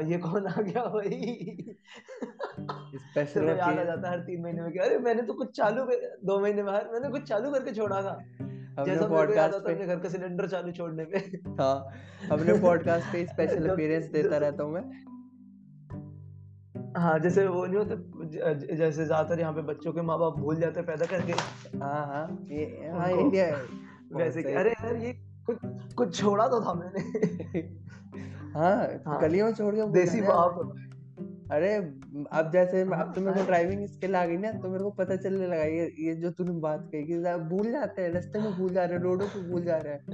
ये कौन आ गया भाई? स्पेशल तो याद आ जाता है हर तीन महीने में कि अरे मैंने तो कुछ चालू कर दो महीने में मैंने कुछ चालू करके छोड़ा था। जैसा पॉडकास्ट पे अपने घर का सिलेंडर चालू छोड़ने पे। हाँ अपने पॉडकास्ट पे स्पेशल अपीयरेंस देता रहता हूँ मैं। हाँ जैसे वो नहीं होते जैसे ज़्यादातर यहाँ पे बच्चों के माँ बाप भूल जाते पैदा करके। हाँ हाँ ये हाँ इंडिया वैसे अरे यार ये कुछ कुछ छोड़ा तो था मैंने। हाँ, हाँ। गलियों छोड़ के देसी बाप। अरे अब जैसे अब तो मेरे को ड्राइविंग स्किल आ गई ना तो मेरे को पता चलने लगा ये ये जो तूने बात कही कि भूल जाते हैं रास्ते में भूल जा रहे हैं रोडो पे भूल जा रहे हैं।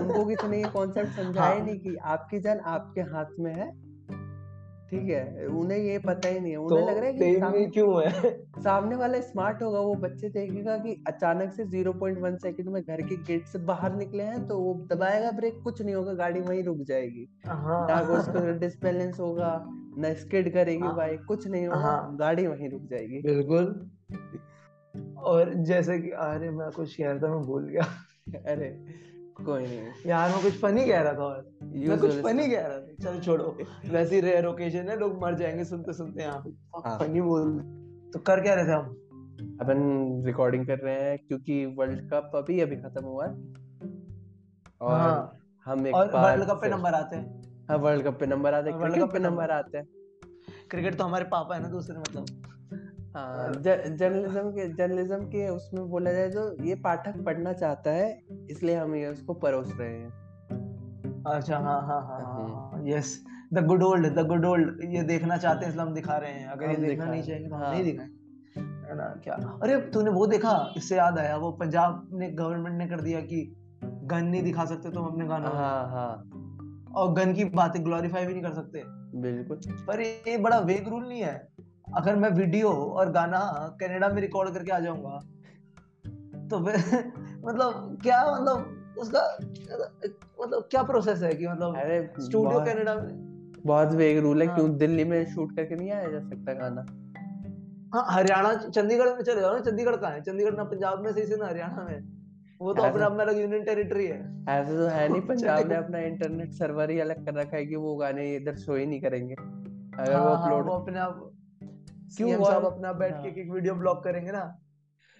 उनको किसी ने ये कॉन्सेप्ट समझाया हाँ। नहीं कि आपकी जान आपके हाथ में है ठीक है उन्हें ये पता ही नहीं है। उन्हें तो लग रहा है कि सामने क्यों है? सामने वाला स्मार्ट होगा वो बच्चे देखेगा कि अचानक से 0.1 सेकंड में घर के गेट से बाहर निकले हैं तो वो दबाएगा ब्रेक कुछ नहीं होगा गाड़ी वहीं रुक जाएगी। हाँ। ना उसको डिस्बैलेंस होगा ना स्किड करेगी बाइक हाँ। कुछ नहीं होगा हाँ। गाड़ी वहीं रुक जाएगी। बिल्कुल। और जैसे कि अरे मैं कुछ रहा था मैं भूल गया। अरे कोई नहीं। यार मैं कुछ फनी कह रहा था और। मैं कुछ फनी कह रहा था। चलो छोड़ो। वैसी रेयर ओकेजन है लोग मर जाएँगे सुनते सुनते यहाँ पे। फनी हाँ। बोल तो कर क्या रहे थे हम? अपन रिकॉर्डिंग कर रहे हैं क्योंकि वर्ल्ड कप अभी अभी खत्म हुआ है। और हाँ, हम एक और वर्ल्ड कप पे नंबर आते हैं। हाँ वर्ल्ड कप पे नंबर आते हैं। वर्ल्ड कप पे नंबर आते हैं। क्रिकेट तो हमारे पापा है ना दूसरे मतलब। जर्नलिज्म हाँ, के जर्नलिज्म के उसमें बोला जाए तो ये पाठक पढ़ना चाहता है इसलिए हम ये उसको परोस रहे हैं। अच्छा हाँ हाँ हाँ yes the good old the good old ये देखना चाहते हैं इसलिए हम दिखा रहे हैं। अगर ये देखना नहीं चाहिए तो हम नहीं दिखाएँ है ना क्या? अरे तूने वो देखा इससे याद आया वो पंजाब ने गवर्नमेंट ने कर दिया कि गन नहीं दिखा सकते तुम अपने गानों हाँ हाँ। और गन की बातें ग्लोरीफाई भी नहीं कर सकते। बिल्कुल। पर ये बड़ा वेग रूल नहीं है। अगर मैं वीडियो और गाना कनाडा में रिकॉर्ड करके आ जाऊँगा तो मतलब क्या मतलब उसका मतलब क्या प्रोसेस है कि मतलब अरे स्टूडियो कनाडा में? बहुत वेग रूल है हाँ. क्यों दिल्ली में शूट करके नहीं आया जा सकता गाना। हाँ हरियाणा चंडीगढ़ में चले जाओ ना चंडीगढ़ कहाँ है? चंडीगढ़ ना पंजाब में सही से ना हरियाणा में। वो तो अपना अपना अलग यूनियन टेरिटरी है। ऐसे तो है नहीं पंजाब ने अपना इंटरनेट सर्वर ही अलग कर रखा है कि वो गाने इधर शो ही नहीं करेंगे। अगर हाँ, वो अपलोड हाँ, वो अपने आप क्यों साहब अपना बैठ हाँ। के एक वीडियो ब्लॉग करेंगे ना।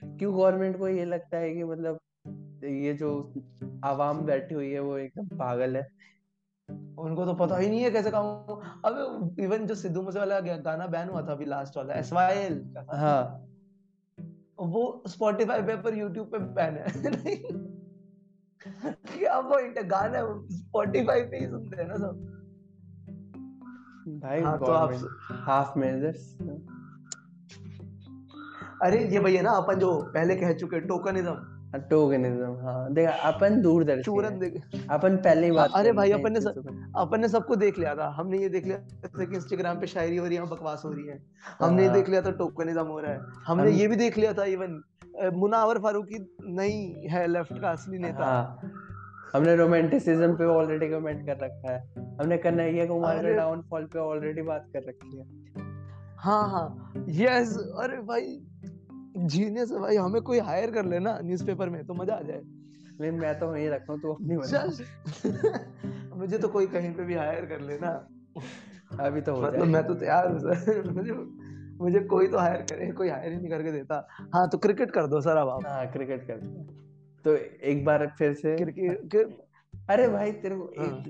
क्यों गवर्नमेंट को ये लगता है कि मतलब ये जो आवाम बैठी हुई है वो एकदम पागल है। उनको तो पता ही नहीं है कैसे काम अब इवन जो सिद्धू मूसे वाला गाना बैन हुआ था अभी लास्ट वाला एस वाई एल हाँ। वो स्पॉटिफाई पे पर यूट्यूब पे बैन है। क्या पॉइंट है गाना स्पॉटिफाई पे ही सुनते हैं ना सब। भाई हाँ, तो आप हाफ़ मेजर्स अरे ये भैया ना अपन जो पहले कह चुके टोकनिज्म टोकनिज्म हाँ देख अपन दूरदर्शी चूरन देख। अपन पहले ही बात अरे भाई अपन ने सब अपन ने सबको देख लिया था। हमने ये देख लिया था कि इंस्टाग्राम पे शायरी हो रही है बकवास हो रही है। हमने ये हाँ। देख लिया था टोकनिज्म हो रहा है। हमने ये भी देख लिया था इवन मुनावर फारूकी नहीं है लेफ़्ट का असली नेता। हाँ। हमने रोमांटिसिज्म पे ऑलरेडी कमेंट कर रखा है। हमने कन्हैया कुमार के डाउनफॉल पे ऑलरेडी बात कर रखी है। हाँ हाँ। यस अरे भाई। जीनियस है भाई हमें कोई हायर कर लेना न्यूज़पेपर में तो मज़ा आ जाए। नहीं मैं तो वहीं रखता हूँ तो अपनी वजह मुझे तो कोई कहीं पे भी हायर कर लेना अभी तो मतलब मैं तो तैयार हूँ सर। मुझे मुझे कोई तो हायर करे कोई हायर ही नहीं करके देता। हाँ तो क्रिकेट कर दो सर अब आप। हाँ क्रिकेट कर दो तो एक बार फिर से क्रिकेट अरे भाई तेरे को हाँ।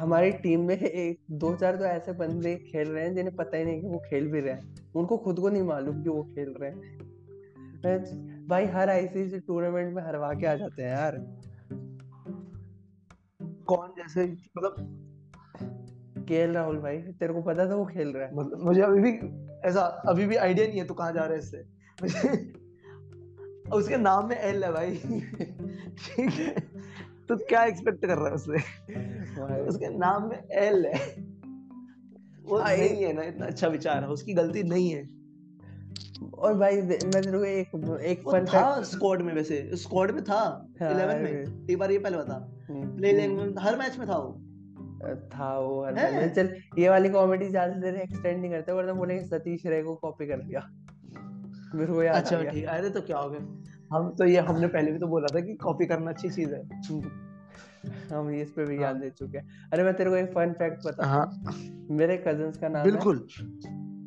हमारी टीम में एक दो चार तो ऐसे बंदे खेल रहे हैं जिन्हें पता ही नहीं कि वो खेल भी रहे हैं। उनको खुद को नहीं मालूम कि वो खेल रहे हैं। भाई हर आईसीसी टूर्नामेंट में हरवा के आ जाते हैं यार। कौन जैसे मतलब के राहुल भाई तेरे को पता था वो खेल रहा है? मतलब मुझे अभी भी ऐसा अभी भी आइडिया नहीं है तू कहाँ जा रहा है इससे। उसके नाम में एल है भाई। ठीक है। तो क्या एक्सपेक्ट कर रहा है उससे उसके नाम में एल है। वो हाँ, नहीं है ना इतना अच्छा विचार है उसकी गलती नहीं है। और भाई मैं तेरे को एक एक फन था स्क्वाड में वैसे स्क्वाड में था 11 हाँ, में एक बार ये पहले बता। प्ले हम्म, लेंग में हर मैच में था वो। था वो हर मैच चल ये वाली कॉमेडी ज़्यादा देर एक्सटेंड नहीं करते वरना बोलेंगे सतीश रे को कॉपी कर दिया। मेरे को याद अच्छा ठीक अरे तो क्या हो गया। हम तो ये हमने पहले भी तो बोला था कि कॉपी करना अच्छी चीज़ है। हम इस पे भी हाँ. दे चुके हैं। अरे मैं तेरे को एक फन फैक्ट बता हाँ। मेरे कजन्स का नाम बिल्कुल।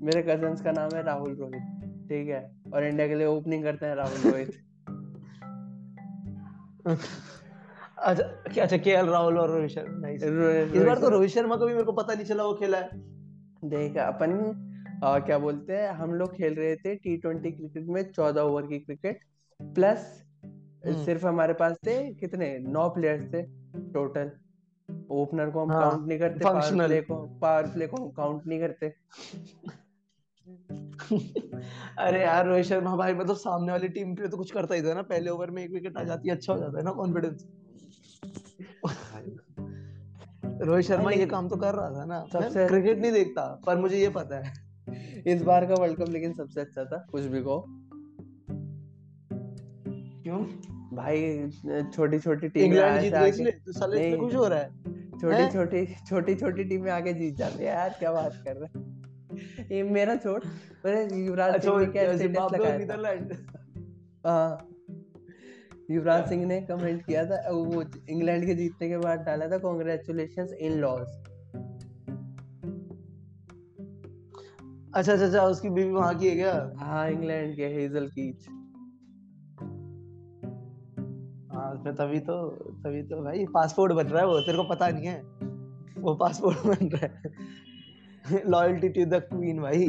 मेरे कजन्स का नाम है राहुल रोहित ठीक है? और इंडिया के लिए ओपनिंग करते हैं राहुल रोहित। अच्छा क्या अच्छा के राहुल और रोहित शर्मा इस बार तो रोहित शर्मा को भी मेरे को पता नहीं चला वो खेला है। देख अपन आ, क्या बोलते हैं हम लोग खेल रहे थे टी ट्वेंटी क्रिकेट में चौदह ओवर की क्रिकेट प्लस हम्म। सिर्फ़ हमारे पास थे कितने? नौ प्लेयर्स थे। टोटल। ओपनर को हम हाँ, काउंट नहीं करते पावर प्ले को पावर प्ले को हम काउंट नहीं करते। अरे यार रोहित शर्मा भाई मतलब सामने वाली टीम के लिए तो कुछ करता ही था ना। पहले ओवर में एक विकेट आ जाती है अच्छा हो जाता है ना कॉन्फिडेंस रोहित शर्मा ये काम तो कर रहा था ना। सबसे क्रिकेट नहीं देखता पर मुझे ये पता है। इस बार का वर्ल्ड कप लेकिन सबसे अच्छा था। कुछ भी कहो। क्यों? भाई छोटी छोटी टीम इंग्लैंड जीत गई इसलिए तो साले इसमें खुश हो रहा है। छोटी छोटी छोटी छोटी टीमें आगे जीत जाती है। यार क्या बात कर रहे हैं। ये मेरा छोड़ अरे युवराज अच्छा, सिंह ने क्या स्टेटस लगाया था? हाँ। युवराज सिंह ने कमेंट किया था वो इंग्लैंड के जीतने के बाद डाला था कांग्रेचुलेशंस इन लॉज अच्छा अच्छा अच्छा उसकी बीवी वहाँ की है क्या? हाँ इंग्लैंड के हेजल कीच हाँ तभी तो तभी तो भाई पासपोर्ट बन रहा है वो तेरे को पता नहीं है। वो पासपोर्ट बन रहा है। लॉयल्टी टू द क्वीन भाई।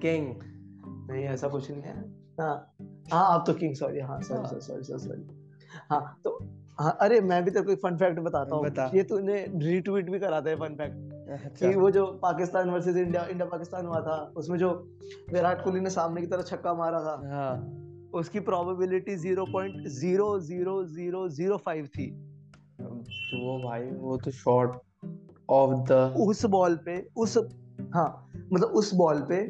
किंग नहीं ऐसा कुछ नहीं है। हाँ हाँ आप तो किंग सॉरी हाँ सॉरी सॉरी सॉरी सॉरी हाँ तो हाँ अरे मैं भी तेरे को एक फन फैक्ट बताता हूँ। बता। ये तूने रीट्वीट भी करा था फन फैक्ट अच्छा। कि वो जो Pakistan versus India India Pakistan हुआ था उसमें जो विराट कोहली ने सामने की तरफ़ छक्का मारा था। हाँ। उसकी probability zero point zero zero zero zero five थी तो वो भाई वो तो शॉट ऑफ़ द उस बॉल पे उस हाँ मतलब उस बॉल पे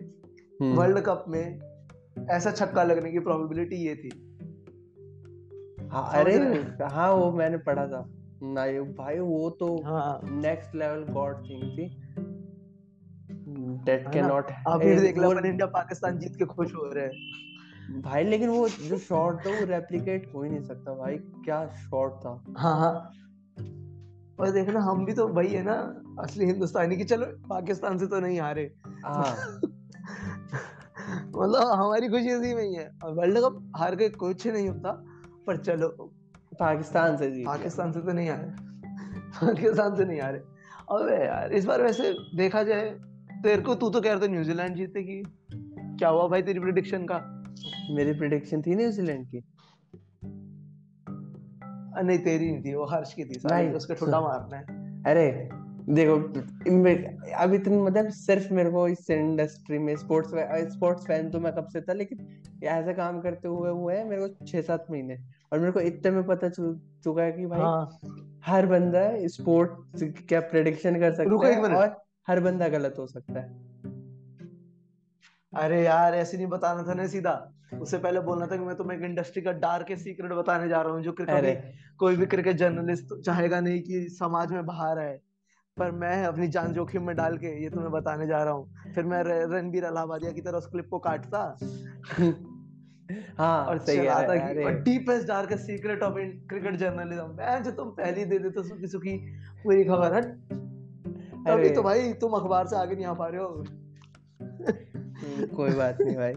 वर्ल्ड हम्म। कप में ऐसा छक्का लगने की प्रोबेबिलिटी ये थी। हाँ अरे हाँ? वो मैंने पढ़ा था। नहीं भाई वो तो नेक्स्ट लेवल गॉड थिंग थी। दैट कैन नॉट अभी देख लो इंडिया पाकिस्तान जीत के खुश हो रहे हैं। भाई लेकिन वो जो शॉट था वो रेप्लिकेट हो ही नहीं सकता भाई। क्या शॉट था। हाँ हाँ। और देखना हम भी तो भाई है ना असली हिंदुस्तानी की चलो पाकिस्तान से तो नहीं हारे। हाँ। मतलब हमारी खुशी इसी में ही है। वर्ल्ड कप हार के कुछ नहीं होता पर चलो। पाकिस्तान से जी पाकिस्तान से तो नहीं हारे। पाकिस्तान से नहीं हारे। अबे यार इस बार वैसे देखा जाए तेरे को तू तो कह रहा था न्यूजीलैंड जीतेगी। क्या हुआ भाई तेरी प्रिडिक्शन का? मेरी प्रिडिक्शन थी न्यूजीलैंड की। नहीं तेरी नहीं थी वो हर्ष की थी सारी उसका ठुड्डा मारना है। अरे देखो अब इतनी मतलब सिर्फ़ मेरे को इस इंडस्ट्री में स्पोर्ट्स स्पोर्ट्स फ़ैन तो मैं कब से था लेकिन ऐसा काम करते हुए हुए है मेरे को छह सात महीने। और मेरे को इतने में पता चल चुका है कि भाई हाँ. हर बंदा स्पोर्ट्स क्या प्रेडिक्शन कर सकता है और हर बंदा गलत हो सकता है। अरे यार ऐसे नहीं बताना था ना सीधा। उससे पहले बोलना था कि मैं तुम्हें एक इंडस्ट्री का डार्क सीक्रेट बताने जा रहा हूँ जो क्रिकेट कोई भी क्रिकेट जर्नलिस्ट चाहेगा नहीं कि समाज में बाहर आए। पर मैं अपनी जान जोखिम में डाल के ये तुम्हें बताने जा रहा हूँ। फिर मैं रणबीर अलाहाबादिया की तरह उस क्लिप को काटता। हाँ और सही है deepest dark secret of cricket journalism मैं जो तुम पहली दे देते सुखी सुखी पूरी खबर है अभी तो भाई तुम अखबार से आगे नहीं आ पा रहे हो। कोई बात नहीं भाई।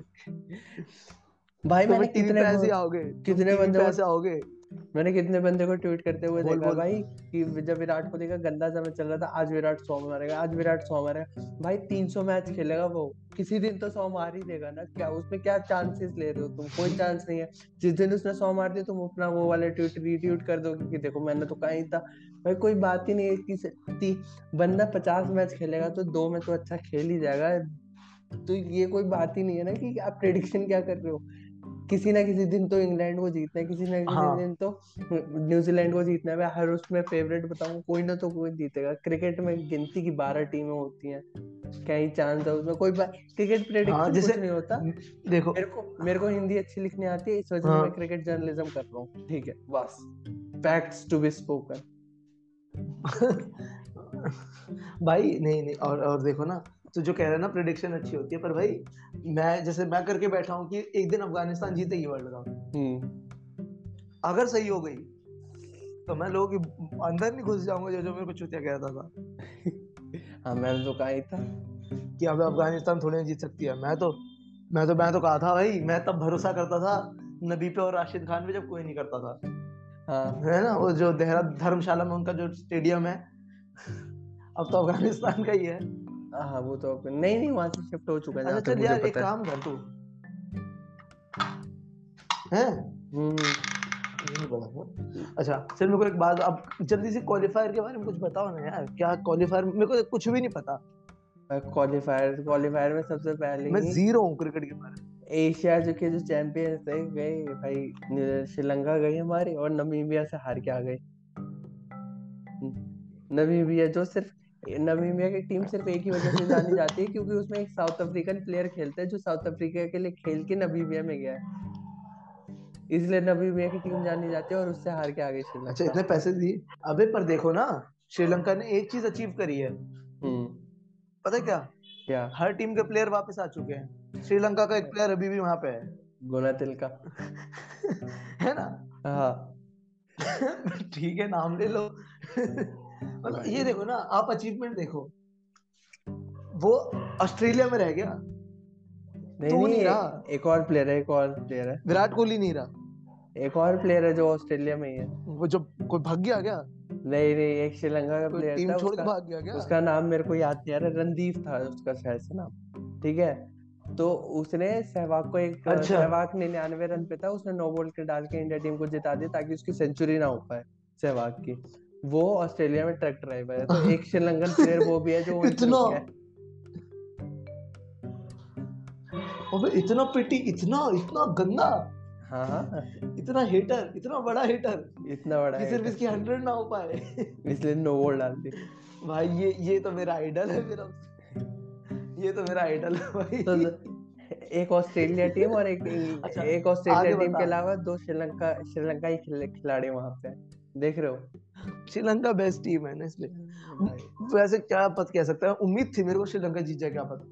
भाई मैंने कितने पैसे आओगे? कितने बंदे पैसे आओगे? मैंने कितने बंदे को ट्वीट करते हुए देखा भाई कि जब विराट कोहली का गंदा समय चल रहा था आज विराट सौ मारेगा आज विराट सौ मारेगा। भाई तीन सौ मैच खेलेगा वो। किसी दिन तो सौ मार ही देगा ना क्या उसमें क्या चांसेस ले रहे हो तुम? कोई चांस नहीं है। जिस दिन उसने सौ मार दिया तुम अपना वो वाले ट्वीट रीट्वीट कर दो कि देखो मैंने तो कहीं था। भाई कोई बात ही नहीं है कि बंदा पचास मैच खेलेगा तो दो में तो अच्छा खेल ही जाएगा। तो ये कोई बात ही नहीं है ना कि आप प्रेडिक्शन क्या कर रहे हो? किसी ना किसी दिन तो इंग्लैंड को जीतना है किसी ना किसी हाँ. दिन तो न्यूजीलैंड को जीतना है। मैं हर उसमें फेवरेट बताऊँ कोई ना तो कोई जीतेगा। क्रिकेट में गिनती की बारह टीमें होती हैं। क्या ही चांस है उसमें? कोई क्रिकेट प्रेडिक्शन हाँ, जैसे नहीं होता। देखो। मेरे को मेरे को हिंदी अच्छी लिखनी आती है इस वजह से हाँ। मैं क्रिकेट जर्नलिज्म कर रहा हूँ। ठीक है बस। फैक्ट्स टू बी स्पोकन भाई नहीं नहीं और और देखो ना तो जो कह रहे हैं ना प्रिडिक्शन अच्छी होती है पर भाई मैं जैसे मैं करके बैठा हूँ कि एक दिन अफ़गानिस्तान जीतेगी वर्ल्ड कप हम्म। अगर सही हो गई तो मैं लोगों के अंदर नहीं घुस जाऊँगा जो जो मेरे को चुतिया कहता था। हाँ मैंने तो कहा ही था। कि अब अफ़गानिस्तान थोड़ी जीत सकती है। मैं तो मैं तो मैं तो कहा था भाई मैं तब भरोसा करता था नबी पे और राशिद खान पे जब कोई नहीं करता था। हाँ। है ना वो जो देहरा धर्मशाला में उनका जो स्टेडियम है अब तो अफ़गानिस्तान का ही है। हाँ वो तो नहीं नहीं वहाँ से शिफ्ट हो चुका है अच्छा चल यार एक काम कर तू। हैं? हम्म। अच्छा चल मेरे को एक बात अब जल्दी से क्वालिफायर के बारे में कुछ बताओ ना यार क्या क्वालिफायर मेरे को कुछ भी नहीं पता। क्वालिफायर क्वालिफायर में सबसे पहले मैं ज़ीरो हूँ क्रिकेट के बारे में। एशिया जो के जो चैंपियंस थे गए भाई श्रीलंका गई हमारी और नमीबिया से हार के आ गए। नमीबिया जो सिर्फ़ नमीबिया की टीम सिर्फ़ एक ही वजह से जानी जाती है क्योंकि उसमें एक साउथ अफ्रीकन प्लेयर खेलता है जो साउथ अफ्रीका के लिए खेल के नमीबिया में गया है। इसलिए नमीबिया की टीम जानी जाती है और उससे हार के आगे श्रीलंका अच्छा इतने पैसे दिए। अबे पर देखो ना श्रीलंका ने एक चीज़ अचीव करी है। हम्म। पता क्या? क्या? हर टीम के प्लेयर वापस आ चुके हैं। श्रीलंका का एक प्लेयर अभी भी वहाँ पे है। गुना तिल का है ना? हाँ। ठीक है नाम ले लो। मतलब ये देखो ना आप अचीवमेंट देखो। वो ऑस्ट्रेलिया में रह गया। नहीं तो नहीं, रहा। एक और प्लेयर है एक और प्लेयर है। विराट कोहली नहीं रहा। एक और प्लेयर है जो ऑस्ट्रेलिया में ही है। वो जो कोई भाग गया क्या? नहीं नहीं एक श्रीलंका का प्लेयर टीम था छोड़ के भाग गया क्या? उसका नाम मेरे को याद नहीं आ रहा रणदीप था उसका शायद से नाम। ठीक है? तो उसने सहवाग को एक अच्छा। सहवाग निन्यानवे रन पे था उसने नो बॉल के डाल के इंडिया टीम को जिता दिया ताकि उसकी सेंचुरी ना हो पाए सहवाग की। वो ऑस्ट्रेलिया में ट्रक ड्राइवर है तो एक श्रीलंकन प्लेयर वो भी है जो इतना। अबे इतना पिटी इतना इतना गंदा। हाँ हाँ। इतना हेटर इतना बड़ा हेटर इतना बड़ा कि सिर्फ़ इसकी हंड्रेड ना हो पाए। इसलिए नो बॉल डाल दी। भाई ये ये तो मेरा आइडल है मेरा। ये तो मेरा आइडल है भाई। तो एक ऑस्ट्रेलिया टीम और एक अच्छा, एक ऑस्ट्रेलिया टीम के अलावा दो श्रीलंका श्रीलंका ही खिलाड़ी वहाँ पे देख रहे हो? श्रीलंका बेस्ट टीम है ना इसलिए। वैसे क्या पता कह सकता है उम्मीद थी मेरे को श्रीलंका जीत जाए क्या पता।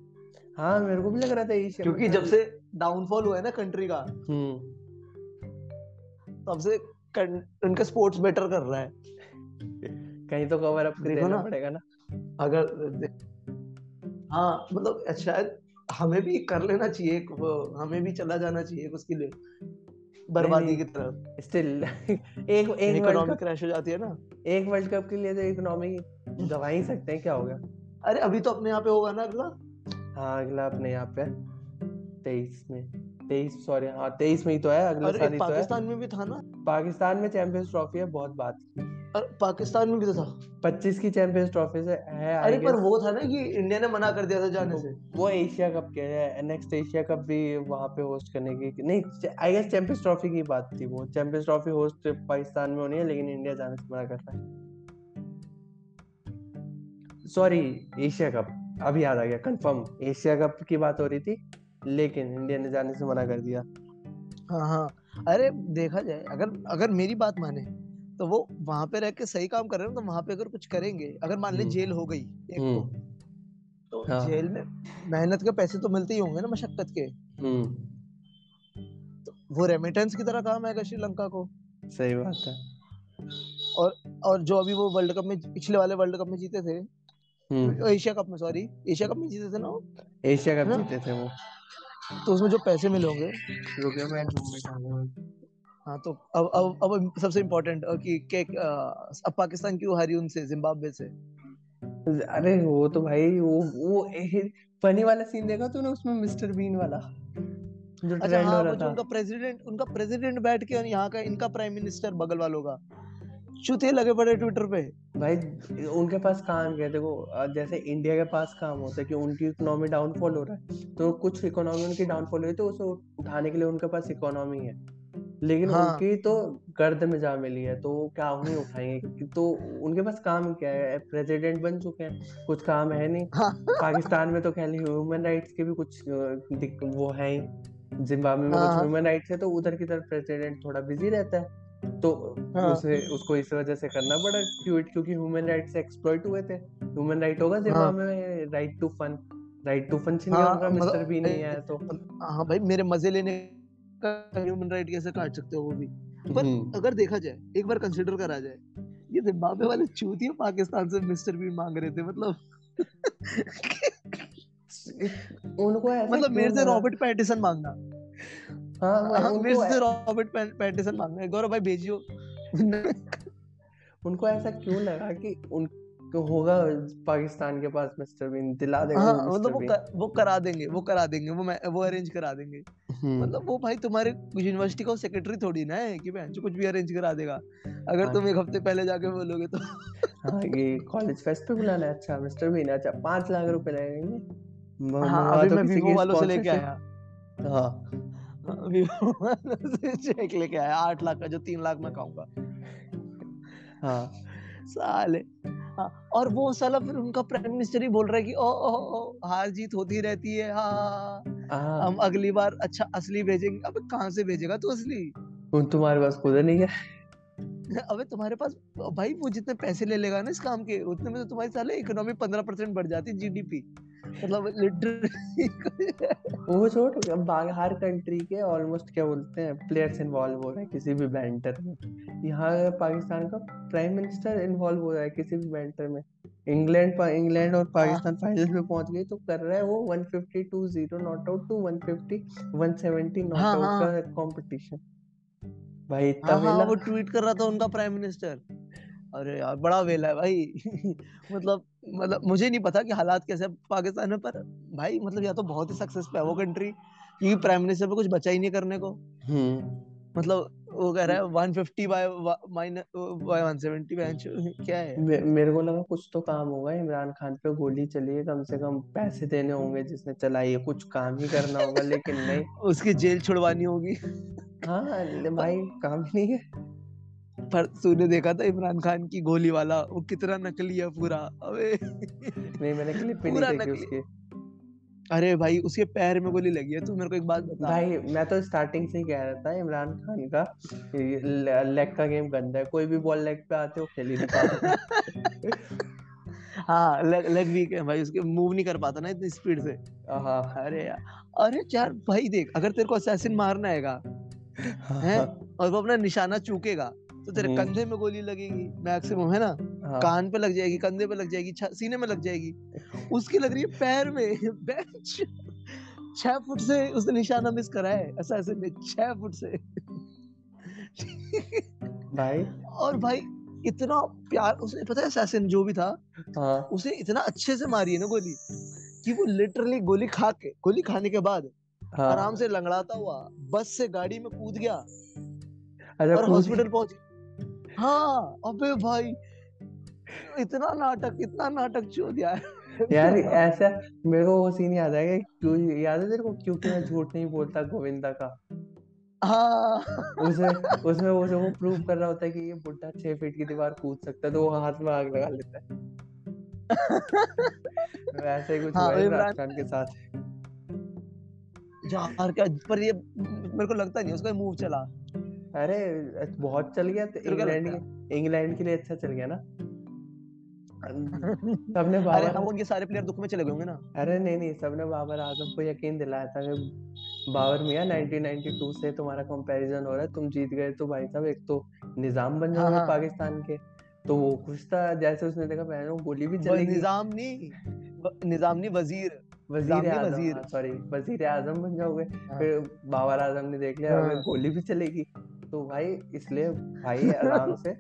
हाँ मेरे को भी लग रहा था एशिया क्योंकि जब से डाउनफॉल हुआ है ना कंट्री का हम्म। तब से उनका स्पोर्ट्स बेटर कर रहा है। कहीं तो कवर अप देना पड़ेगा ना। अगर हाँ मतलब शायद हमें भी कर लेना चाहिए हमें भी चला जाना चाहिए उसके लिए। बर्बादी की तरफ़। स्टिल एक एक इकोनॉमी क्रैश हो जाती है ना। एक वर्ल्ड कप के लिए तो इकोनॉमी गवा ही सकते हैं क्या होगा? अरे अभी तो अपने यहाँ पे होगा ना अगला? हाँ अगला अपने यहाँ पे तेईस में। तेईस सॉरी हाँ तेईस में ही तो है अगला साल ही तो है। पाकिस्तान में भी था ना? पाकिस्तान में चैंपियंस ट्रॉफी है बहुत बात की। और पाकिस्तान में भी तो था। पच्चीस की चैंपियंस ट्रॉफी से है अरे पर वो था ना कि इंडिया ने मना कर दिया था जाने से। वो एशिया कप के नेक्स्ट एशिया कप भी वहाँ पे होस्ट करने की नहीं आई गेस चैंपियंस ट्रॉफी की बात थी वो। चैंपियंस ट्रॉफी होस्ट पाकिस्तान में होनी है लेकिन इंडिया जाने से मना कर रहा है। Sorry Asia cup. अभी याद आ गया कंफर्म एशिया कप की बात हो रही थी लेकिन इंडिया ने जाने से मना कर दिया। हाँ हाँ। अरे देखा जाए अगर अगर मेरी बात माने तो वो वहाँ पे रह के सही काम कर रहे हैं तो वहाँ पे अगर कुछ करेंगे अगर मान ले हम्म। जेल हो गई एक तो, हम्म। तो हाँ। जेल में मेहनत के पैसे तो मिलते ही होंगे ना मशक्कत के हम्म। तो वो रेमिटेंस की तरह काम है श्रीलंका को सही बात है और और जो अभी वो वर्ल्ड कप में पिछले वाले वर्ल्ड कप में जीते थे एशिया कप में सॉरी एशिया कप में जीते थे ना एशिया कप जीते थे वो तो उसमें जो पैसे मिले होंगे हाँ तो अब अब अब सबसे इम्पोर्टेंट कि के अब पाकिस्तान क्यों हारी उनसे? जिम्बाब्वे से? अरे वो तो भाई वो वो फनी वाला सीन देखा तूने उसमें मिस्टर बीन वाला? जो अच्छा हाँ, हो रहा था। उनका प्रेसिडेंट उनका प्रेसिडेंट बैठ के यहाँ का इनका प्राइम मिनिस्टर बगल वालों का। चुते लगे पड़े ट्विटर पे। भाई उनके पास काम क्या देखो जैसे इंडिया के पास काम होता है कि उनकी इकोनॉमी डाउनफॉल हो रहा है तो कुछ इकोनॉमी उनकी डाउनफॉल हो हुई तो उसे उठाने के लिए उनके पास इकोनॉमी है। लेकिन हाँ. उनकी तो गर्द में जा मिली है तो क्या उन्हें उठाएँगे तो उनके पास काम क्या है प्रेसिडेंट बन चुके हैं कुछ काम है नहीं हाँ. पाकिस्तान में तो खाली ह्यूमन राइट्स के भी कुछ वो है ही जिम्बाब्वे में हाँ. कुछ ह्यूमन राइट्स है तो उधर की तरफ़ प्रेसिडेंट थोड़ा बिज़ी रहता है तो हाँ. उसे उसको इस वजह से करना पड़ा क्योंकि क्योंकि ह्यूमन राइट्स एक्सप्लॉइट हुए थे ह्यूमन राइट होगा जिम्बाब्वे में right to fun right to fun छीन मिस्टर भी नहीं है तो हाँ भाई मेरे मज़े लेने ह्यूमन राइट कैसे काट सकते हो वो भी? पर हम्म। अगर देखा जाए एक बार कंसिडर करा जाए ये जिम्बाब्वे वाले चूतिया पाकिस्तान से मिस्टर बीन मांग रहे थे मतलब उनको मतलब मेरे से रॉबर्ट पैटिसन मांगना। हाँ, हाँ मेरे से रॉबर्ट पैटिसन मांगना गौरव भाई भेजियो। उनको ऐसा क्यों लगा कि उन तो होगा पाकिस्तान के पास मिस्टर बीन दिला देगा हाँ, मतलब वो कर, वो करा देंगे वो करा देंगे वो मैं, वो अरेंज करा देंगे। हम्म। मतलब वो भाई तुम्हारे यूनिवर्सिटी का सेक्रेटरी थोड़ी ना है कि बहन कुछ भी अरेंज करा देगा। अगर हाँ। तुम एक हफ़्ते पहले जाके बोलोगे तो। हाँ ये कॉलेज फेस्ट पे बुलाना है। अच्छा मिस्टर बीन अच्छा पाँच लाख रुपए लगेंगे। हाँ अभी तो मैं वीवो वालों से लेके आया। हाँ। वीवो वालों से चेक लेके आया आठ लाख का जो तीन लाख मैं खाऊँगा। हाँ। साले। हाँ और वो साला फिर उनका प्राइम मिनिस्टर ही बोल रहा है कि ओ ओ, ओ हार जीत होती रहती है हाँ, हाँ हम अगली बार अच्छा असली भेजेंगे। अब कहाँ से भेजेगा तू असली? तुम्हारे पास खुद नहीं है। अबे तुम्हारे पास भाई वो जितने पैसे ले लेगा ना इस काम के उतने में तो तुम्हारी साले इकोनॉमी पंद्रह परसेंट बढ़ जाती जीडीपी मतलब लिटरली वो छोड़ हर कंट्री के ऑलमोस्ट क्या बोलते हैं प्लेयर्स इन्वॉल्व हो रहे हैं किसी भी बैंटर में। यहाँ पाकिस्तान का प्राइम मिनिस्टर इन्वॉल्व हो रहा है किसी भी बैंटर में। इंग्लैंड इंग्लैंड और पाकिस्तान फाइनल में पहुँच गई तो कर रहा है वो 150 two zero not out two 150 170 not out का कंपटीशन भाई इतना हाँ, हाँ, वो ट्वीट कर रहा था उनका प्राइम मिनिस्टर अरे यार बड़ा वेला है भाई। मतलब मतलब मुझे नहीं पता कि हालात कैसे पाकिस्तान में पर भाई मतलब या तो बहुत ही सक्सेस पे है वो कंट्री क्योंकि प्राइम मिनिस्टर पे कुछ बचा ही नहीं करने को। हम्म। मतलब वो कह रहा है 150 बाय माइनस बाय 170 बेंच क्या है? मे, मेरे को लगा कुछ तो काम होगा इमरान खान पे गोली चली है कम से कम पैसे देने होंगे जिसने चलाई है कुछ काम ही करना होगा लेकिन नहीं। उसकी जेल छुड़वानी होगी। हाँ भाई काम नहीं है। पर तूने देखा था इमरान खान की गोली वाला? वो कितना नकली है पूरा। अबे। नहीं मैंने क्लिप नहीं देखी उसकी। अरे भाई उसके पैर में गोली लगी है तू मेरे को एक बात बता। भाई मैं तो स्टार्टिंग से ही कह रहा था इमरान खान का लेग का गेम गंदा है कोई भी बॉल लेग पे आते हो खेल ही नहीं पाता। हाँ लेग लेग वीक है भाई उसके मूव नहीं कर पाता ना इतनी स्पीड से। हाँ। अरे यार। अरे यार भाई देख अगर तेरे को असैसिन मारना हैगा हाँ, है। हाँ। और वो अपना निशाना चूकेगा तो तेरे हम्म। कंधे में गोली लगेगी मैक्सिमम है ना हाँ। कान पे लग जाएगी कंधे पे लग जाएगी सीने में लग जाएगी उसकी लग रही है पैर में बेंच छह फुट से उसने निशाना मिस करा है ऐसा ऐसे छह फुट से भाई और भाई इतना प्यार उसने पता है असैसिन जो भी था हाँ. उसे इतना अच्छे से मारी है ना गोली कि वो लिटरली गोली खा के गोली खाने के बाद हाँ. आराम से लंगड़ाता हुआ बस से गाड़ी में कूद गया और हॉस्पिटल पहुँच हाँ अबे भाई इतना नाटक इतना नाटक चो दिया यार ऐसा मेरे को वो सीन याद आएगा क्यों याद है तेरे को? क्योंकि मैं झूठ नहीं बोलता गोविंदा का। हाँ। उसमें उसमें वो वो प्रूव कर रहा होता है कि ये बुढ़ा छह फीट की दीवार कूद सकता है तो वो हाथ में आग लगा लेता है। वैसे ही कुछ हाँ, इमरान खान के साथ। यार क्या पर ये मेरे को लगता नहीं उसका मूव चला। अरे बहुत चल गया तो इंग्लैंड इंग्लैंड के लिए अच्छा चल गया ना? सबने बाबर अरे उनके सारे प्लेयर दुख में चले गए होंगे ना। अरे नहीं नहीं सबने बाबर आज़म को यकीन दिलाया था कि बाबर मियाँ 1992 से तुम्हारा कंपैरिजन हो रहा है तुम जीत गए तो भाई साहब एक तो निज़ाम बन जाओगे हाँ, हाँ। पाकिस्तान के। तो वो खुश था जैसे उसने देखा पहले गोली भी चलेगी। निज़ाम नहीं निज़ाम नहीं वज़ीर वज़ीर। वज़ीर सॉरी वज़ीर आज़म बन जाओगे। हाँ। फिर बाबर आज़म ने देख लिया हाँ। गोली भी चलेगी। तो भाई इसलिए भाई आराम से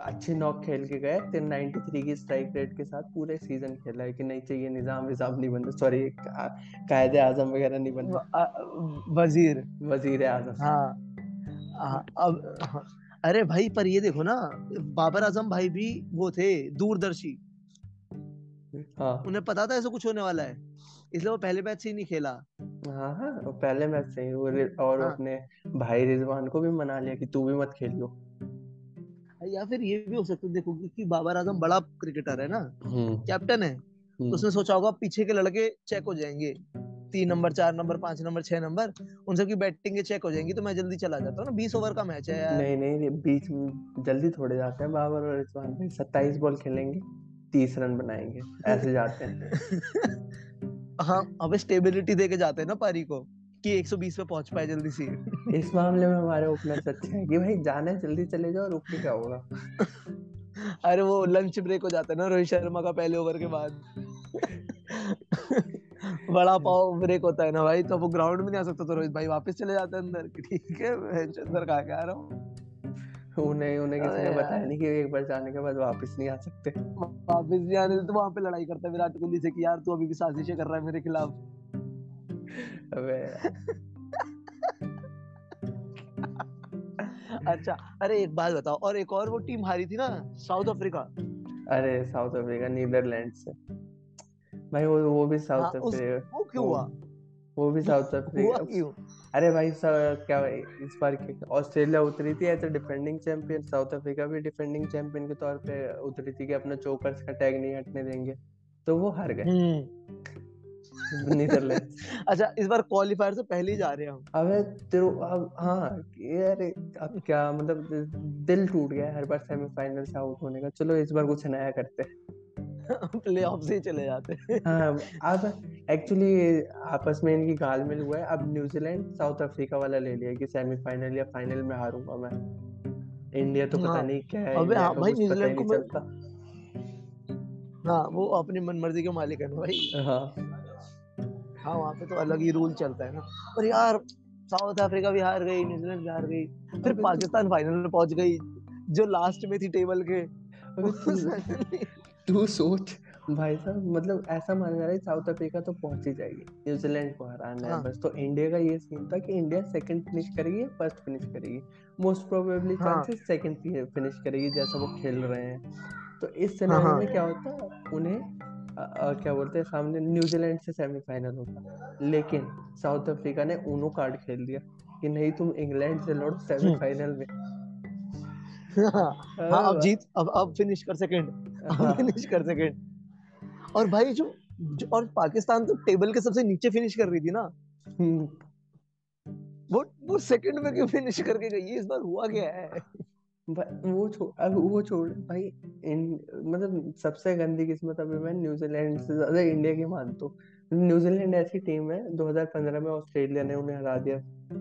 अच्छे नॉक खेल के गए। तीन नाइनटी थ्री की स्ट्राइक रेट के साथ पूरे सीज़न खेला है कि नहीं चाहिए निज़ाम विजाम नहीं बनता सॉरी कायदे आज़म वगैरह नहीं बनता वज़ीर। वज़ीर आज़म। हाँ, हाँ अब हाँ, अरे भाई पर ये देखो ना बाबर आज़म भाई भी वो थे दूरदर्शी। हाँ। उन्हें पता था ऐसा कुछ होने वाला है? इसलिए वो पहले मैच से ही नहीं खेला। हाँ हाँ पहले मैच से ही और हाँ. अपने भाई रिजवान को भी मना लिया कि तू भी मत खेलियो। या फिर ये भी हो सकता है देखो क्योंकि बाबर आज़म बड़ा क्रिकेटर है ना। कैप्टन है। तो उसने सोचा होगा पीछे के लड़के चेक हो जाएँगे। तीन नंबर चार नंबर पाँच नंबर छह नंबर उन सबकी बैटिंग के चेक हो जाएँगी तो मैं जल्दी चला जाता हूँ ना। बीस ओवर का मैच है यार। नहीं नहीं बीच जल्दी थोड़े जाते हैं बाबर और रिजवान। भाई सत्ताईस बॉल खेलेंगे तीस रन बनाएँगे ऐसे जाते हैं। हाँ अब स्टेबिलिटी दे के जाते हैं ना पारी को कि 120 पे पहुँच पाए जल्दी से। इस मामले में हमारे ओपनर सच्चे हैं कि भाई जाना है जल्दी चले जाओ रुक के क्या होगा? अरे वो लंच ब्रेक हो जाता है ना रोहित शर्मा का पहले ओवर के बाद। बड़ा पाव ब्रेक होता है ना भाई तो वो ग्राउंड में नहीं आ सकता तो रोहित भाई वापस चले जाते हैं अंदर। ठीक है मैं अंदर के आ रहा हूँ। उन्हें उन्हें किसी ने बताया नहीं कि एक बार जाने के बाद वापस नहीं आ सकते। वापस नहीं आने तो वहाँ पे लड़ाई करता है विराट कोहली से कि यार तू अभी भी साजिशें कर रहा है मेरे खिलाफ। अबे अच्छा अरे एक बात बताओ और एक और वो टीम हारी थी ना साउथ अफ्रीका। अरे साउथ अफ्रीका नीदरलैंड से। भाई वो वो भी साउथ हाँ, अफ्रीका वो क्यों हुआ? वो भी साउथ अफ्रीका अरे भाई सब क्या इस बार की ऑस्ट्रेलिया उतरी थी as a defending champion South Africa भी डिफेंडिंग चैंपियन के तौर पे उतरी थी कि अपना चोकर्स का टैग नहीं हटने देंगे। तो वो हार गए। हम्म। नीदरलैंड अच्छा इस बार क्वालिफायर से पहले ही जा रहे हैं हम। अबे तेरे अब हाँ यार अब क्या मतलब दिल टूट गया हर बार सेमीफाइनल से आउट होने का। चलो इस बार कुछ नया करते प्ले ऑफ़ से चले जाते हाँ। अब एक्चुअली आपस में इनकी गाल मिल हुआ है। अब न्यूजीलैंड साउथ अफ्रीका वाला ले लिया कि सेमीफाइनल या फाइनल में हारूँगा मैं। इंडिया तो पता हाँ। नहीं क्या है अबे हाँ भाई न्यूजीलैंड को चलता। हाँ वो अपनी मनमर्जी के मालिक है भाई। हाँ। हाँ वहाँ पे तो अलग ही रूल चलता है ना। पर यार साउथ अफ्रीका भी हार गई न्यूजीलैंड भी हार गई फिर पाकिस्तान फाइनल में पहुँच गई जो लास्ट में थी टेबल के। तू सोच भाई साहब मतलब ऐसा मान रहा है साउथ अफ्रीका तो पहुँच ही जाएगी न्यूजीलैंड को हराना है हाँ. बस तो इंडिया का ये सीन था कि इंडिया सेकंड फिनिश करेगी फ़र्स्ट फिनिश करेगी। Most probably chances second finish करेगी जैसा वो खेल रहे हैं। तो इस सिनेरियो हाँ, हाँ। में क्या होता है उन्हें आ, आ, क्या बोलते हैं सामने न्यूजीलैंड से सेमीफाइनल होता लेकिन साउथ अफ्रीका ने उनो कार्ड खेल दिया कि नहीं तुम इंग्लैंड से लड़ो सेमीफाइनल में। हाँ, हाँ। अब जीत अब अब फिनिश कर सेकंड अब हाँ. फिनिश कर सेकंड और भाई जो, जो और पाकिस्तान तो टेबल के सबसे नीचे फिनिश कर रही थी ना। हम्म। वो वो सेकंड में क्यों फिनिश करके गई? इस बार हुआ क्या है? वो छोड़ अब वो छोड़ भाई इन मतलब सबसे गंदी किस्मत अभी मैं न्यूजीलैंड से ज़्यादा इंडिया की मानता हूँ। न्यूजीलैंड ऐसी टीम है 2015 में ऑस्ट्रेलिया ने उन्हें हरा दिया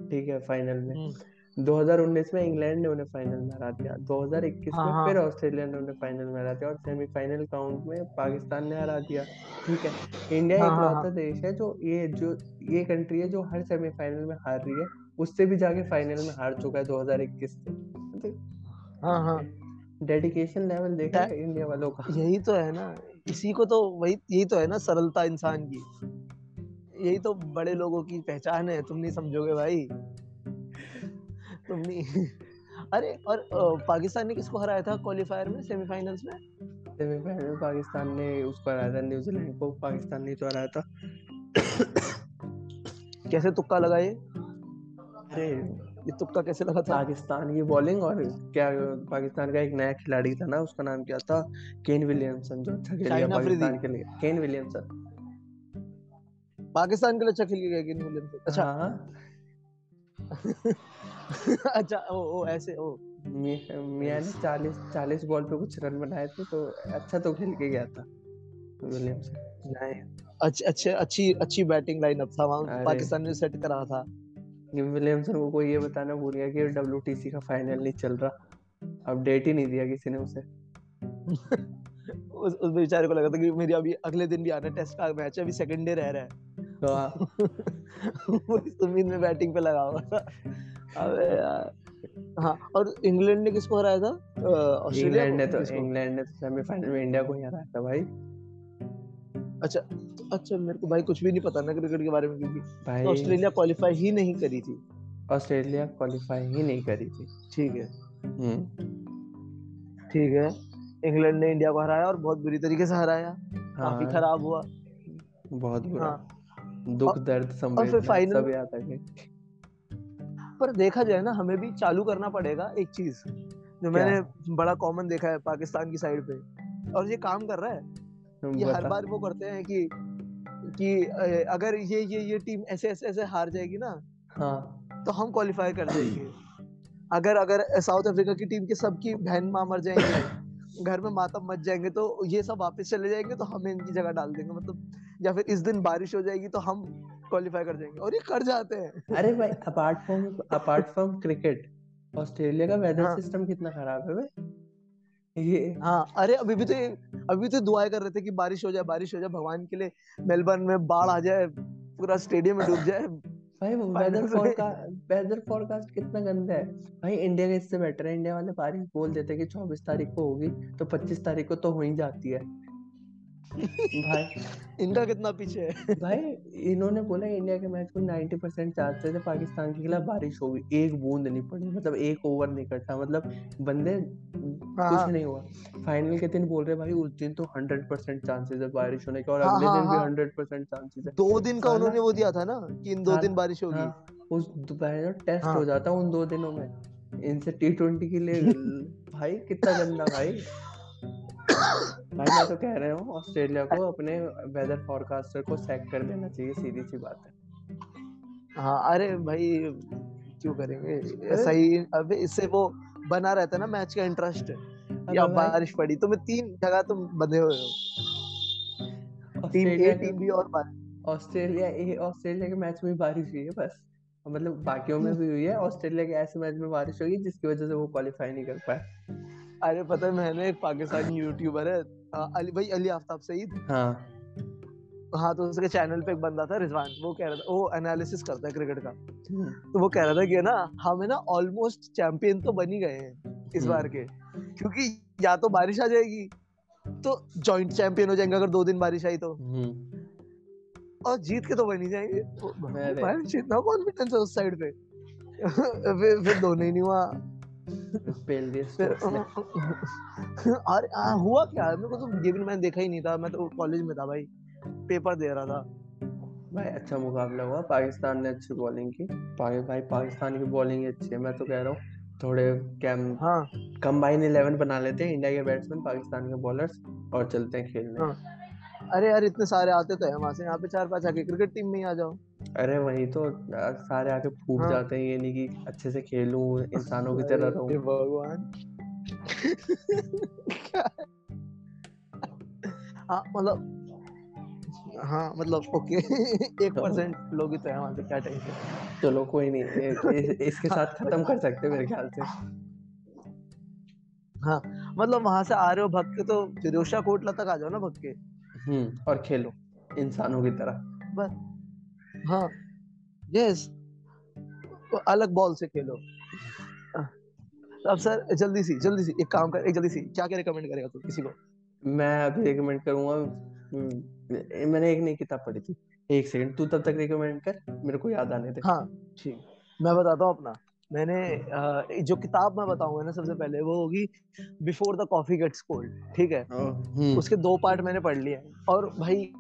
ठीक है फाइनल में। 2019 हम्म। में इंग्लैंड ने उन्हें फाइनल में हरा दिया। 2021 हाँ, में हाँ। फिर ऑस्ट्रेलिया ने उन्हें फाइनल में हरा दिया और सेमीफाइनल काउंट में पाकिस्तान ने हरा दिया। ठीक है? इंडिया हाँ, एक हाँ, देश है जो ये जो ये कंट्री है जो हर सेमीफाइनल में हार रही है। उससे भी जाके फाइनल में हार चुका है 2021 से। हाँ हाँ। डेडिकेशन लेवल देखा है इंडिया वालों का? यही तो है ना। इसी को तो वही यही तो है ना सरलता इंसान की। यही तो बड़े लोगों की पहचान है। तुम नहीं समझोगे भाई। तुम नहीं अरे और पाकिस्तान ने किसको हराया था क्वालिफायर में सेमीफाइनल्स में? सेमीफाइनल में पाकिस्तान ने उसको हराया था न्यूजीलैंड को पाकिस्तान ने तो हराया था। कैसे तुक्का लगाए अरे ये तुक्का कैसे लगा था? पाकिस्तान की बॉलिंग और क्या पाकिस्तान का एक नया खिलाड़ी था ना उसका नाम क्या था? केन विलियमसन जो अच्छा खेल गया पाकिस्तान के लिए। केन विलियमसन पाकिस्तान के लिए अच्छा खेल गया केन विलियमसन अच्छा। हाँ। अच्छा ओ ओ ऐसे ओ। मियाँ ने चालीस चालीस बॉल पे कुछ रन बनाए थे तो अच्छा तो खेल के गया था विलियमसन नहीं। अच्छी अच्छी अच्छी अच्छी बैटिंग लाइनअप था वहाँ पाकिस्तान ने सेट करा था। विलियमसन को कोई ये बताना भूल गया कि डब्ल्यू का फाइनल नहीं चल रहा। अपडेट ही नहीं दिया किसी ने उसे। उस उस बेचारे को लगा था कि मेरी अभी अगले दिन भी आना टेस्ट का मैच है अभी सेकंड डे रह रहा है। तो उम्मीद में बैटिंग पे लगा हुआ था। अबे यार। हाँ और इंग्लैंड ने किसको हराया था? ऑस्ट्रेलिया इंग्लैंड ने तो इंग्लैंड ने तो सेमीफाइनल में इंडिया को ही हराया था भाई। अच्छा अच्छा मेरे को भाई कुछ भी नहीं पता ना क्रिकेट के बारे में क्योंकि भाई ऑस्ट्रेलिया क्वालिफाई ही नहीं करी थी। ऑस्ट्रेलिया क्वालिफाई ही नहीं करी थी। ठीक है। हम्म। ठीक है। इंग्लैंड ने इंडिया को हराया और बहुत बुरी तरीके से हराया। हाँ, काफ़ी खराब हुआ। बहुत बुरा। हाँ, दुख दर्द संवेदना सब याद आ गए पर देखा जाए ना हमें भी चालू करना पड़ेगा एक चीज़ जो मैंने बड़ा कॉमन देखा है पाकिस्तान की साइड पे। और ये काम कर रहा है। ये हर बार वो करते हैं कि कि अगर ये ये ये टीम ऐसे ऐसे ऐसे हार जाएगी ना हाँ। तो हम क्वालिफाई कर जाएँगे अगर अगर साउथ अफ्रीका की टीम के सबकी बहन माँ मर जाएँगे घर में मातम मच जाएँगे तो ये सब वापस चले जाएँगे तो हम इनकी जगह डाल देंगे। मतलब या फिर इस दिन बारिश हो जाएगी तो हम क्वालिफाई कर जाएँगे और ये कर जाते हैं। अरे भाई apart from apart from cricket Australia का वेदर हाँ. सिस्टम कितना खराब है भाई। ये हाँ अरे अभी भी तो अभी तो दुआएँ कर रहे थे कि बारिश हो जाए बारिश हो जाए भगवान के लिए मेलबर्न में बाढ़ आ जाए पूरा स्टेडियम में डूब जाए। भाई वेदर फॉरकास्ट वेदर फॉरकास्ट कितना गंदा है। भाई इंडिया के इससे बेटर है। इंडिया वाले बारिश बोल देते कि 24 तारीख को होगी तो 25 तारीख को तो हो ही जाती है। भाई। इनका कितना पीछे है? भाई इन्होंने बोला इंडिया के मैच में 90 परसेंट चांसेस है पाकिस्तान के खिलाफ बारिश होगी। एक बूंद नहीं पड़ी मतलब एक ओवर नहीं कटा मतलब बंदे हाँ। कुछ नहीं हुआ। फाइनल के दिन बोल रहे भाई उस दिन तो 100 परसेंट चांसेस है बारिश होने के और हाँ, अगले हाँ, दिन भी हंड्रेड परसेंट चांसेस है। दो दिन का उन्होंने वो दिया था ना कि इन दो दिन बारिश होगी। उस दोपहर टेस्ट हो जाता उन दो दिनों में। इनसे टी ट्वेंटी के लिए भाई कितना गंदा भाई। भाई मैं तो कह रहा हूँ ऑस्ट्रेलिया को अपने वेदर फोरकास्टर को सेक कर देना चाहिए सीधी सी बात है। हाँ अरे भाई क्यों करेंगे? ऐसा ही अब इससे वो बना रहता है ना मैच का इंटरेस्ट या बारिश पड़ी तो मैं तीन जगह तुम बंधे हुए हो। टीम ए टीम बी और ऑस्ट्रेलिया ए ऑस्ट्रेलिया के मैच में बारिश हुई है बस। मतलब बाकियों में भी हुई है ऑस्ट्रेलिया के ऐसे मैच में बारिश हुई जिसकी वजह से वो क्वालिफाई नहीं कर पाए। अरे पता है मैंने एक पाकिस्तानी यूट्यूबर है भाई अली आफ्ताब सईद। हाँ। हाँ तो उसके चैनल पे एक बंदा था रिजवान। वो कह रहा था वो एनालिसिस करता है क्रिकेट का। हम्म। तो वो कह रहा था कि ना हमें ना ऑलमोस्ट चैंपियन तो बन ही गए हैं इस बार के। क्योंकि या तो बारिश आ जाएगी तो जॉइंट चैंपियन हो जाएँगे अगर दो दिन बारिश आई तो। हम्म। और जीत के तो बन ही जाएँगे। इतना कॉन्फिडेंस है उस साइड पे। फिर दोनों ही नहीं हुआ। और आ, हुआ क्या? मेरे को तो ये भी मैंने देखा ही नहीं था। मैं तो कॉलेज में था भाई। पेपर दे रहा था। भाई अच्छा मुकाबला हुआ। पाकिस्तान ने अच्छी बॉलिंग की। भाई पाकिस्तान की बॉलिंग अच्छी है मैं तो कह रहा हूँ। थोड़े कैम हाँ। कंबाइन इलेवन बना लेते हैं इंडिया के बैट्समैन पाकिस्तान के बॉलर्स और चलते हैं खेलने। हाँ। अरे यार इतने सारे आते तो है वहाँ से। यहाँ पे चार पाँच आके क्रिकेट टीम में ही आ जाओ। अरे वही तो सारे आके फूट हाँ। जाते हैं ये नहीं कि अच्छे से खेलूं इंसानों की तरह रहूँ। भगवान। हाँ मतलब हाँ मतलब ओके एक परसेंट लोग ही तो है वहाँ से क्या टेंशन चलो कोई नहीं इसके साथ खत्म कर सकते मेरे ख्याल से। हाँ मतलब वहाँ से आ रहे हो भग के तो फिरोशा कोटला तक आ जाओ ना भग के। हम्म और खेलो इंसानों की तरह। बस। हाँ। यस तो अलग बॉल से खेलो। अब सर जल्दी सी जल्दी सी एक काम कर एक जल्दी सी क्या क्या रिकमेंड करेगा तू किसी को? मैं अभी रिकमेंड करूँगा हम्म, मैंने एक नई किताब पढ़ी थी। एक सेकंड तू तब तक रिकमेंड कर मेरे को याद आने दे। हाँ। ठीक। मैं बताता हूँ अपना। मैंने जो किताब मैं बताऊँगा ना सबसे पहले वो होगी before the coffee gets cold ठीक है? हम्म। उसके दो पार्ट मैंने पढ़ लिए और भाई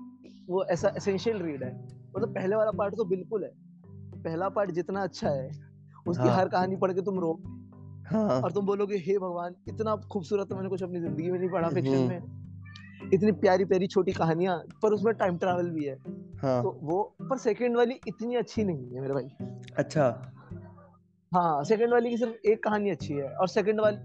वो ऐसा एसेंशियल रीड है। मतलब पहले वाला पार्ट तो बिल्कुल है। पहला पार्ट जितना अच्छा है उसकी हाँ. हर कहानी पढ़ के तुम रो हाँ. और तुम बोलोगे हे भगवान इतना खूबसूरत तो मैंने कुछ अपनी ज़िंदगी में नहीं पढ़ा फिक्शन हम्म। में। इतनी प्यारी प्यारी छोटी कहानियाँ पर उसमें टाइम ट्रैवल भी है। हाँ. तो वो पर सेकंड वाली इतनी अच्छी नहीं है मेरे भाई। अच्छा। हाँ सेकंड वाली की सिर्फ़ एक कहानी अच्छी है और सेकंड वाली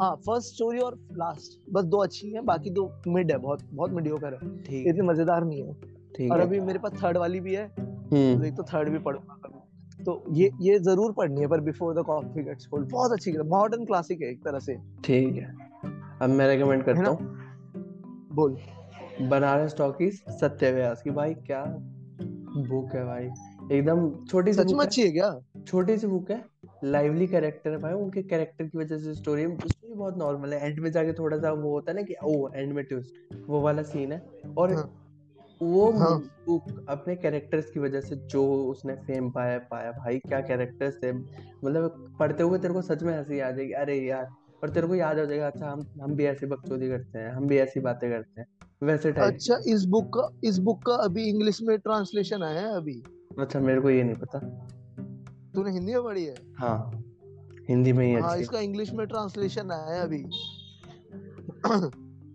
हाँ फ़र्स्ट स्टोरी और लास्ट बस दो अच्छी है बाकी दो मिड है बहुत बहुत मीडियोकर है। इतनी मज़ेदार नहीं है। और अभी मेरे पास थर्ड वाली भी है हम्म। तो थर्ड भी पढ़ूँगा तो ये ये ज़रूर पढ़नी है पर before the coffee gets cold बहुत अच्छी है मॉडर्न क्लासिक है एक तरह से। ठीक है। अब मैं रेकमेंड करता हूँ। बोल। बनारस टॉकीज सत्य व्यास की। भाई क्या बुक है भाई। एकदम छोटी सी अच्छी है क्या? छोटी सी बुक है। लाइवली कैरेक्टर है भाई उनके कैरेक्टर की वजह से स्टोरी स्टोरी बहुत नॉर्मल है। एंड में जाके थोड़ा सा वो होता है ना कि ओ एंड में ट्विस्ट वो वाला सीन है। और हाँ. वो हाँ. अपने कैरेक्टर्स की वजह से जो उसने फेम पाया पाया। भाई क्या कैरेक्टर्स थे? मतलब पढ़ते हुए तेरे को सच में हँसी आ जाएगी। अरे यार और तेरे को याद हो जाएगा अच्छा हम हम भी ऐसी बकचोदी करते हैं हम भी ऐसी बातें करते हैं। वैसे टाइप अच्छा इस बुक का इस बुक का अभी इंग्लिश में ट्रांसलेशन आया है अभी? अच्छा मेरे को ये नहीं पता। तूने हिंदी में पढ़ी है? हाँ हिंदी में ही हाँ इसका इंग्लिश में ट्रांसलेशन आया है अभी।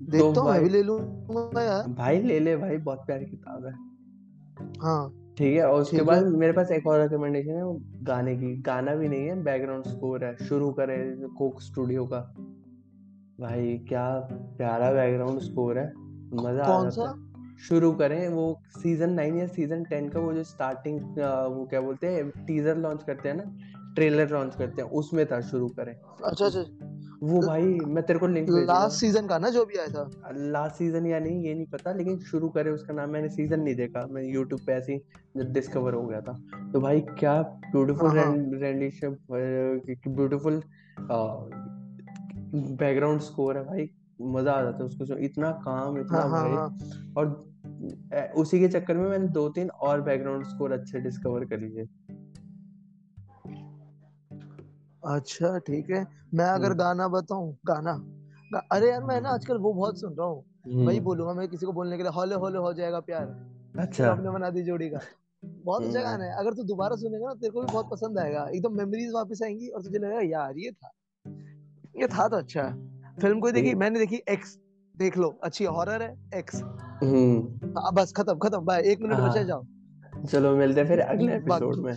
देखता हूँ मैं भी ले लूँगा यार। भाई ले ले भाई बहुत प्यारी किताब है। हाँ। ठीक है और उसके बाद मेरे पास एक और रिकमेंडेशन है गाने की। गाना भी नहीं है बैकग्राउंड स्कोर है। शुरू करे कोक स्टूडियो का। भाई क्या प्यारा बैकग्राउंड स्कोर है। मज़ा आ जाता है। शुरू करें वो सीज़न नाइन या सीज़न टेन का वो जो स्टार्टिंग वो क्या बोलते हैं टीजर लॉन्च करते हैं ना ट्रेलर लॉन्च करते हैं उसमें था शुरू करें। अच्छा अच्छा। वो भाई मैं तेरे को लिंक लास्ट सीज़न का ना जो भी आया था। लास्ट सीज़न या नहीं ये नहीं पता लेकिन शुरू करे उसका नाम मैंने सीज़न नहीं देखा। मैं यूट्यूब पे ऐसे ही डिस्कवर हो गया था। तो भाई क्या beautiful rendition beautiful background score है भाई। मज़ा आ जाता है उसको इतना काम इतना हाँ, हाँ हाँ. और उसी के चक्कर में मैंने दो तीन और बैकग्राउंड स्कोर अच्छे डिस्कवर कर लिए। अच्छा ठीक है। मैं अगर। गाना बताऊँ गाना गा, अरे यार मैं ना आजकल वो बहुत सुन रहा हूँ। वही। बोलूँगा मैं किसी को बोलने के लिए हौले हौले हो जाएगा प्यार। अच्छा। आपने बना दी जोड़ी का। बहुत अच्छा गाना है। अगर तू दोबारा सुनेगा ना तेरे को भी बहुत पसंद आएगा। एकदम मेमोरीज वापस आएँगी और तुझे लगेगा यार ये था। ये था तो अच्छा। फ़िल्म कोई देखी? मैंने देखी एक्स देख लो अच्छी हॉरर है एक्स हम्म बस खत्म खत्म बाय एक मिनट बचा हाँ। जाओ। चलो मिलते हैं फिर अगले एपिसोड में।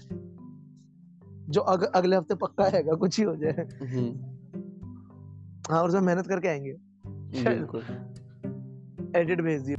जो अग, अगले हफ़्ते पक्का आएगा कुछ ही हो जाए। हम्म। हाँ और सब मेहनत करके आएँगे। बिल्कुल। एडिट भेज दिए